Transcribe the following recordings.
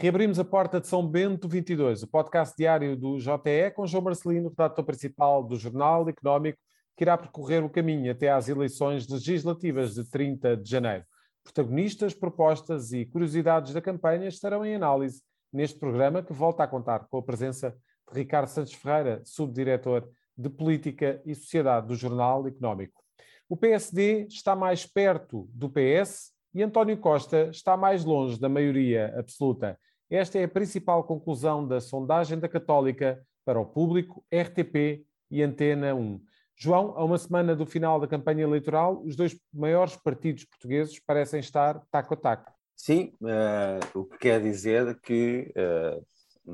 Reabrimos a porta de São Bento 22, o podcast diário do JE, com João Marcelino, redator principal do Jornal Económico, que irá percorrer o caminho até às eleições legislativas de 30 de janeiro. Protagonistas, propostas e curiosidades da campanha estarão em análise neste programa, que volta a contar com a presença de Ricardo Santos Ferreira, subdiretor de Política e Sociedade do Jornal Económico. O PSD está mais perto do PS e António Costa está mais longe da maioria absoluta. Esta é a principal conclusão da sondagem da Católica para o público, RTP e Antena 1. João, a uma semana do final da campanha eleitoral, os dois maiores partidos portugueses parecem estar taco a taco. Sim, uh, o que quer dizer que uh,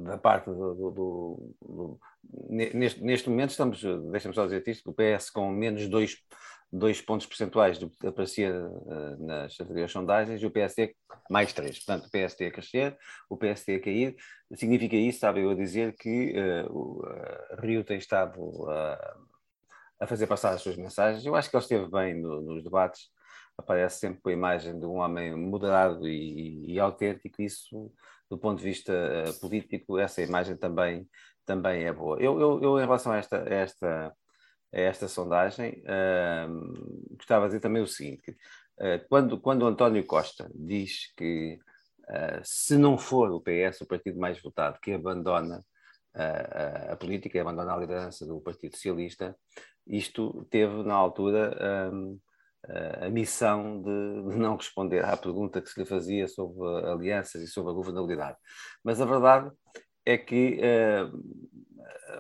da parte do, do, do, do neste, neste, momento estamos, deixa-me só dizer isto, o PS com menos dois dois pontos percentuais do que aparecia uh, nas anteriores sondagens e o PSD mais três. Portanto, o PSD a crescer, o PSD a cair. Significa isso, estava eu a dizer, que uh, o uh, Rio tem estado a fazer passar as suas mensagens. Eu acho que ele esteve bem no, nos debates, aparece sempre com a imagem de um homem moderado e, e autêntico. Isso, do ponto de vista político, essa imagem também, também é boa. Eu, eu, eu em relação a esta, a esta a esta sondagem, uh, gostava de dizer também o seguinte: uh, quando, quando o António Costa diz que uh, se não for o PS o partido mais votado que abandona a, a política, abandona a liderança do Partido Socialista, isto teve na altura a missão de, de, não responder à pergunta que se lhe fazia sobre alianças e sobre a governabilidade. Mas a verdade é que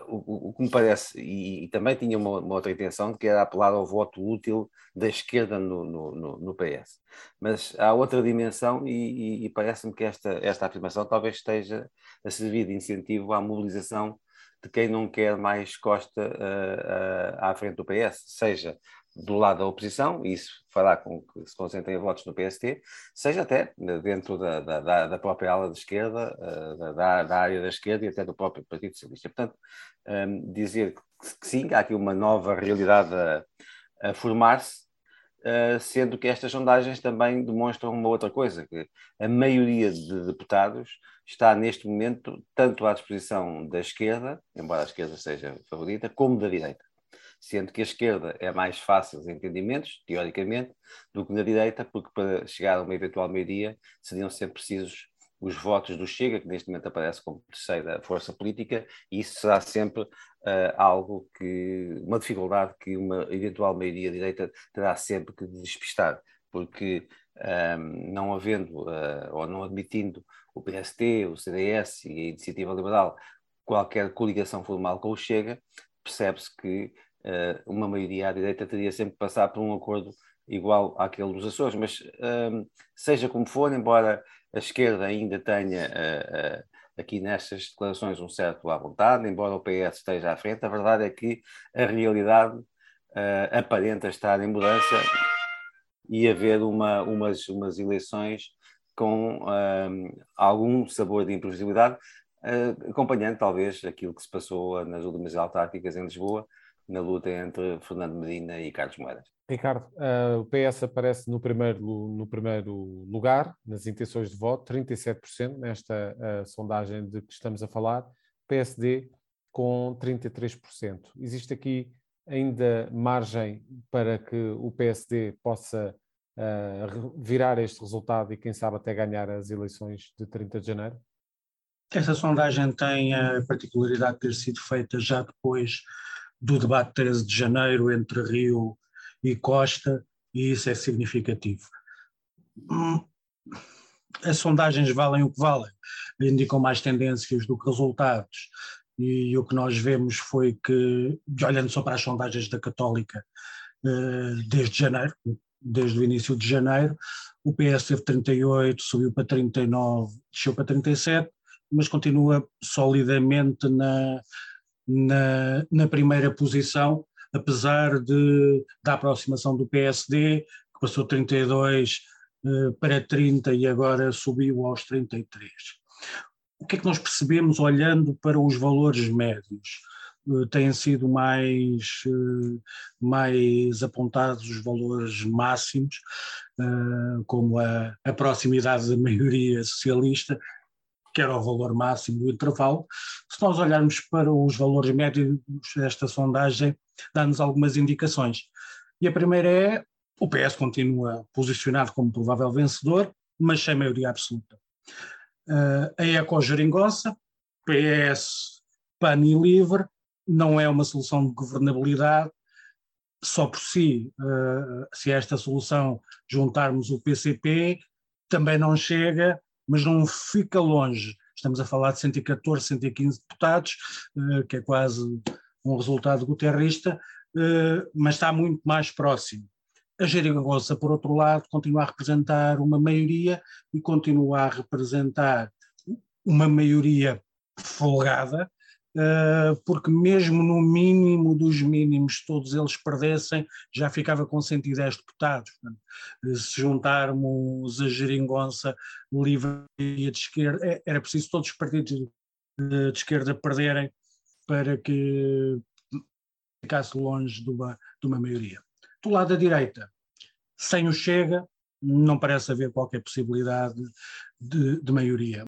o, o, que me parece, e, e também tinha uma, uma, outra intenção, que era apelar ao voto útil da esquerda no, no, no PS. Mas há outra dimensão, e, e, e parece-me que esta, esta afirmação talvez esteja a servir de incentivo à mobilização de quem não quer mais Costa uh, uh, à frente do PS, seja do lado da oposição, e isso fará com que se concentrem votos no PST, seja até dentro da, da, da própria ala de esquerda, uh, da, da, área da esquerda e até do próprio Partido Socialista. Portanto, um, ehm, dizer que sim, há aqui uma nova realidade a, a formar-se, uh, sendo que estas sondagens também demonstram uma outra coisa, que a maioria de deputados está neste momento tanto à disposição da esquerda, embora a esquerda seja favorita, como da direita sendo que a esquerda é mais fácil os entendimentos, teoricamente, do que na direita, porque para chegar a uma eventual maioria seriam sempre precisos os votos do Chega, que neste momento aparece como terceira força política, e isso será sempre uh, algo que, uma dificuldade que uma eventual maioria direita terá sempre que despistar, porque um, ehm, não havendo uh, ou não admitindo o PST, o CDS e a Iniciativa Liberal qualquer coligação formal com o Chega, percebe-se que uma maioria à direita teria sempre que passar por um acordo igual àquele dos Açores, mas uh, seja como for, embora a esquerda ainda tenha uh, aqui nestas declarações um certo à vontade, embora o PS esteja à frente, a verdade é que a realidade aparenta estar em mudança e haver uma, umas, umas eleições com algum sabor de imprevisibilidade, acompanhando talvez aquilo que se passou nas últimas autárquicas em Lisboa, na luta entre Fernando Medina e Carlos Moedas. Ricardo, uh, o PS aparece no primeiro, no primeiro lugar nas intenções de voto, 37% nesta uh, sondagem de que estamos a falar, PSD com 33%. Existe aqui ainda margem para que o PSD possa uh, virar este resultado e, quem sabe, até ganhar as eleições de 30 de janeiro? Essa sondagem tem a particularidade de ter sido feita já depois do debate 13 de janeiro entre Rio e Costa, e isso é significativo. Hum, as sondagens valem o que valem, indicam mais tendências do que resultados. E o que nós vemos foi que, olhando só para as sondagens da Católica, eh, desde janeiro, desde o início de janeiro, o PS teve 38, subiu para 39, desceu para 37, mas continua solidamente na, na, na primeira posição, apesar de, da aproximação do PSD, que passou 32 eh, para 30 e agora subiu aos 33. O que é que nós percebemos olhando para os valores médios? Uh, têm sido mais, uh, mais apontados os valores máximos, como a, a proximidade da maioria socialista, que era o valor máximo do intervalo. Se nós olharmos para os valores médios desta sondagem, dá-nos algumas indicações. E a primeira é: o PS continua posicionado como provável vencedor, mas sem maioria absoluta. Uh, a Eco-Geringonça, PS, PAN e LIVRE, não é uma solução de governabilidade, só por si, uh, se esta solução juntarmos o PCP, também não chega, mas não fica longe. Estamos a falar de 114, 115 deputados, uh, que é quase um resultado guterrista, uh, mas está muito mais próximo. A Geringonça, por outro lado, continua a representar uma maioria e continua a representar uma maioria folgada, eh, porque mesmo no mínimo dos mínimos, todos eles perdessem, já ficava com 110 deputados. Eh, se juntarmos a geringonça livre e a de esquerda, é, era preciso todos os partidos de, esquerda perderem para que ficasse longe de uma, de uma maioria. Do lado da direita, sem o Chega, não parece haver qualquer possibilidade de, de maioria.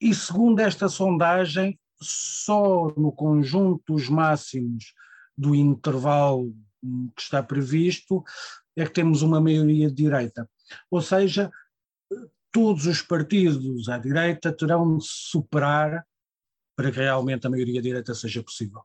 E segundo esta sondagem, só no conjunto dos máximos do intervalo que está previsto é que temos uma maioria de direita. Ou seja, todos os partidos à direita terão de superar para que realmente a maioria direita seja possível.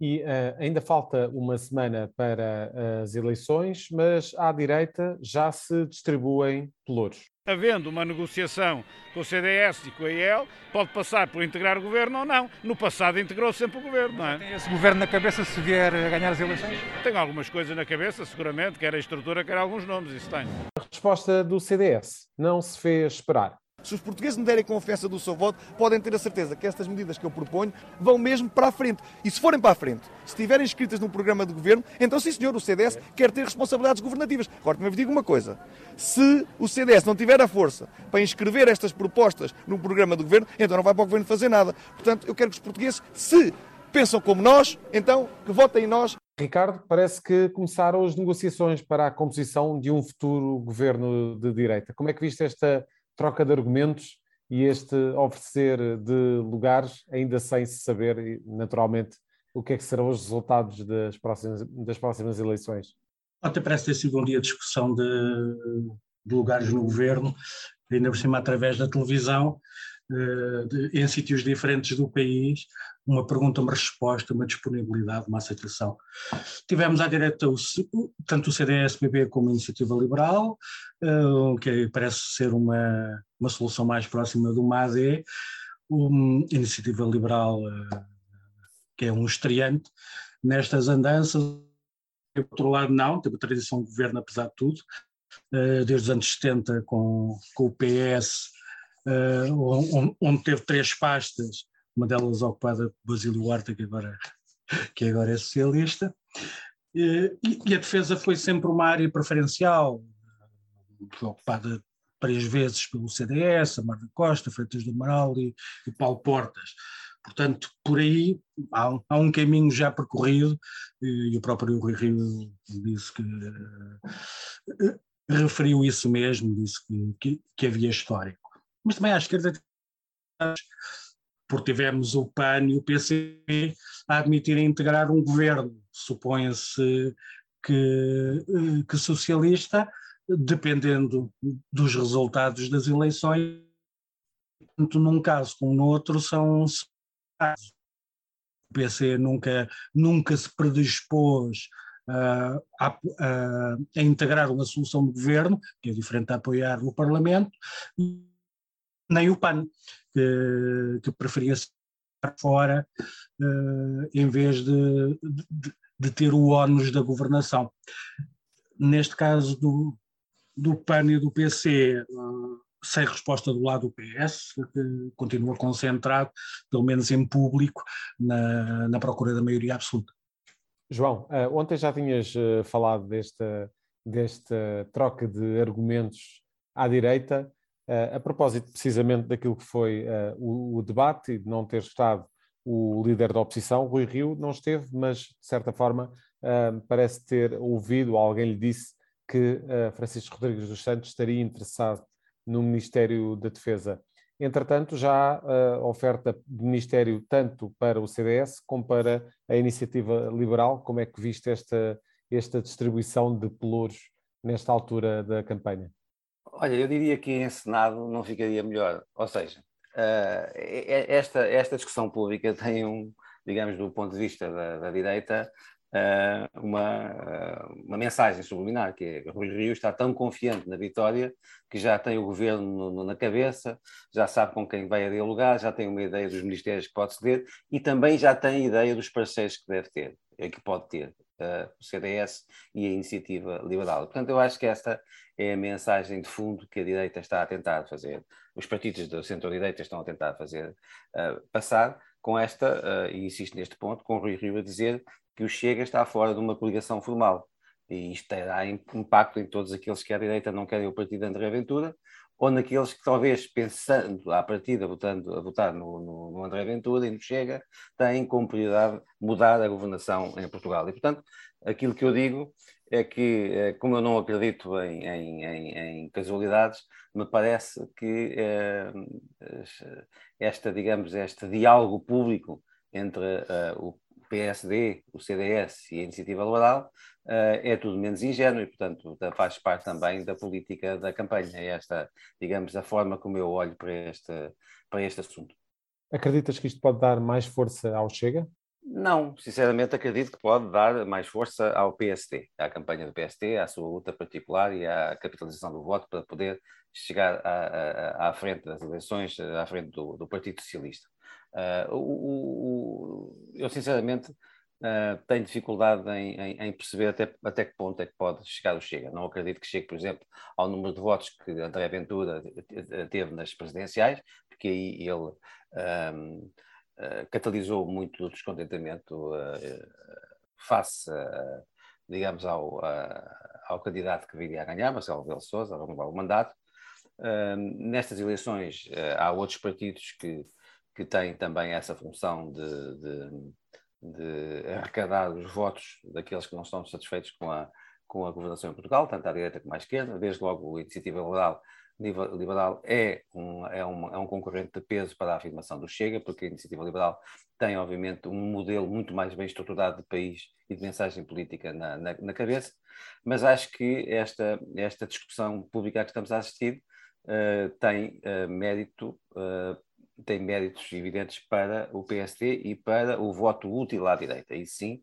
E uh, ainda falta uma semana para as eleições, mas à direita já se distribuem pelouros. Havendo uma negociação com o CDS e com a IEL, pode passar por integrar o governo ou não. No passado integrou sempre o governo, não é? Tem esse governo na cabeça se vier a ganhar as eleições? Tenho algumas coisas na cabeça, seguramente, quer a estrutura, quer alguns nomes, isso tenho. A resposta do CDS não se fez esperar. Se os portugueses me derem confiança do seu voto, podem ter a certeza que estas medidas que eu proponho vão mesmo para a frente. E se forem para a frente, se estiverem escritas num programa de governo, então sim senhor, o CDS quer ter responsabilidades governativas. Agora também vos digo uma coisa, se o CDS não tiver a força para inscrever estas propostas num programa de governo, então não vai para o governo fazer nada. Portanto, eu quero que os portugueses, se pensam como nós, então que votem em nós. Ricardo, parece que começaram as negociações para a composição de um futuro governo de direita. Como é que viste esta troca de argumentos e este oferecer de lugares, ainda sem se saber, naturalmente, o que é que serão os resultados das próximas, das próximas eleições. Parece ter sido um dia de discussão de, de lugares no governo, ainda por cima através da televisão, de, em sítios diferentes do país, uma pergunta, uma resposta, uma disponibilidade, uma aceitação. Tivemos à direita o, tanto o CDS-PP como a Iniciativa Liberal, uh, que parece ser uma, uma solução mais próxima do MAD, uma Iniciativa Liberal, uh, que é um estreante nestas andanças, por outro lado não, teve tradição de governo apesar de tudo, desde os anos 70 com, com o PS, uh, onde, teve três pastas, uma delas ocupada por Basílio Huerta, que agora, que agora é socialista, e, e a defesa foi sempre uma área preferencial, ocupada três vezes pelo CDS, a Marta Costa, Freitas do Amaral e, e Paulo Portas. Portanto, por aí há um, há um, caminho já percorrido e o próprio Rui Rio disse que uh, referiu isso mesmo, disse que, que, que havia histórico mas também à esquerda, porque tivemos o PAN e o PC a admitirem integrar um governo. Supõe-se que, que socialista, dependendo dos resultados das eleições, tanto num caso como no outro, são casos. O PC nunca, nunca se predispôs uh, a, a, a, integrar uma solução de governo, que é diferente de apoiar no Parlamento, nem o PAN, que, que preferia estar fora uh, em vez de, de, de, ter o ónus da governação. Neste caso do, do PAN e do PC, uh, eh, sem resposta do lado do PS, que continua concentrado, pelo menos em público, na, na procura da maioria absoluta. João, uh, ontem já tinhas falado desta, desta troca de argumentos à direita. Uh, a propósito precisamente daquilo que foi uh, o, o, debate e de não ter estado o líder da oposição, Rui Rio não esteve, mas de certa forma uh, parece ter ouvido, alguém lhe disse que Francisco Rodrigues dos Santos estaria interessado no Ministério da Defesa. Entretanto, já há oferta de Ministério tanto para o CDS como para a Iniciativa Liberal. Como é que viste esta, esta distribuição de pelouros nesta altura da campanha? Olha, eu diria que em Senado não ficaria melhor. Ou seja, uh, esta, esta discussão pública tem um, digamos, do ponto de vista da, da direita, uh, uma, uh, uma mensagem subliminar, que é Rui Rio está tão confiante na vitória que já tem o governo no, no, na cabeça, já sabe com quem vai dialogar, já tem uma ideia dos ministérios que pode ceder e também já tem ideia dos parceiros que deve ter, que pode ter uh, o CDS e a Iniciativa Liberal. Portanto, eu acho que esta é a mensagem de fundo que a direita está a tentar fazer, os partidos da centro-direita estão a tentar fazer uh, passar com esta, uh, e insisto neste ponto, com o Rui Rio a dizer que o Chega está fora de uma coligação formal. E isto terá impacto em todos aqueles que à direita não querem o partido de André Ventura, ou naqueles que talvez pensando à partida, votando, a votar no, no, no André Ventura e no Chega, têm como prioridade mudar a governação em Portugal. E, portanto, aquilo que eu digo é que, eh, como eu não acredito em, em, em, em casualidades, me parece que eh, esta, digamos, este diálogo público entre uh, o PSD, o CDS e a Iniciativa Liberal uh, é tudo menos ingênuo e, portanto, faz parte também da política da campanha. É esta, digamos, a forma como eu olho para este, para este assunto. Acreditas que isto pode dar mais força ao Chega? Não, sinceramente acredito que pode dar mais força ao PSD, à campanha do PSD, à sua luta particular e à capitalização do voto para poder chegar à, à, à frente das eleições, à frente do, do Partido Socialista. Uh, o, o, eu, sinceramente, uh, tenho dificuldade em, em, em, perceber até, até que ponto é que pode chegar o Chega. Não acredito que chegue, por exemplo, ao número de votos que André Ventura teve nas presidenciais, porque aí ele um, uh, catalisou muito o descontentamento face, digamos, ao, ao candidato que viria a ganhar, Marcelo Rebelo Sousa, a renovar o mandato. Nestas eleições há outros partidos que que tem também essa função de, de, de, arrecadar os votos daqueles que não estão satisfeitos com a, com a governação em Portugal, tanto à direita como à esquerda. Desde logo, a Iniciativa Liberal, Liberal é, um, é, um, é um concorrente de peso para a afirmação do Chega, porque a Iniciativa Liberal tem, obviamente, um modelo muito mais bem estruturado de país e de mensagem política na, na, na cabeça, mas acho que esta, esta discussão pública que estamos a assistir uh, tem uh, mérito uh, tem méritos evidentes para o PSD e para o voto útil à direita. E sim,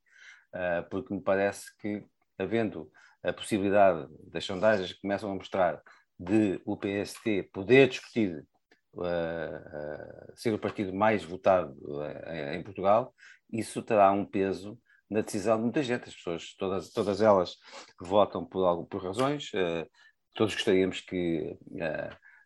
uh, porque me parece que, havendo a possibilidade das sondagens que começam a mostrar de o PSD poder discutir uh, uh, ser o partido mais votado em Portugal, isso terá um peso na decisão de muita gente. As pessoas, todas, todas elas votam por, algo, por razões. Todos gostaríamos que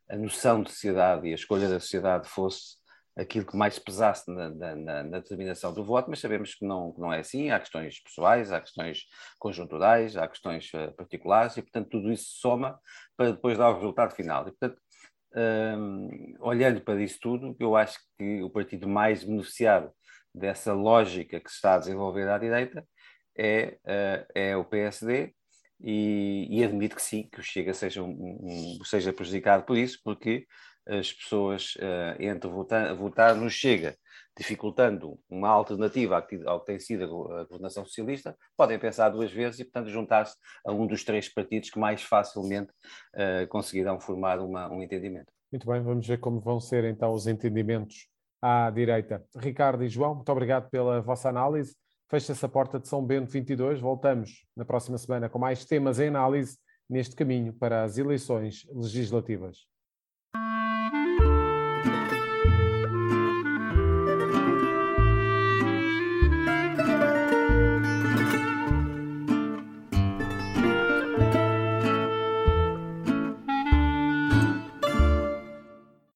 a noção de sociedade e a escolha da sociedade fosse aquilo que mais pesasse na, na, na, determinação do voto, mas sabemos que não, que não é assim. Há questões pessoais, há questões conjunturais, há questões uh, particulares e, portanto, tudo isso soma para depois dar o resultado final. E, portanto, um, olhando para isso tudo, eu acho que o partido mais beneficiado dessa lógica que se está a desenvolver à direita é, uh, é o PSD, e, e, admito que sim, que o Chega seja, um, um, seja prejudicado por isso, porque as pessoas uh, entre votar, votar no Chega, dificultando uma alternativa ao que tem sido a governação socialista, podem pensar duas vezes e, portanto, juntar-se a um dos três partidos que mais facilmente uh, conseguirão formar uma, um entendimento. Muito bem, vamos ver como vão ser então os entendimentos à direita. Ricardo e João, muito obrigado pela vossa análise fecha-se a porta de São Bento 22. Voltamos na próxima semana com mais temas em análise neste caminho para as eleições legislativas.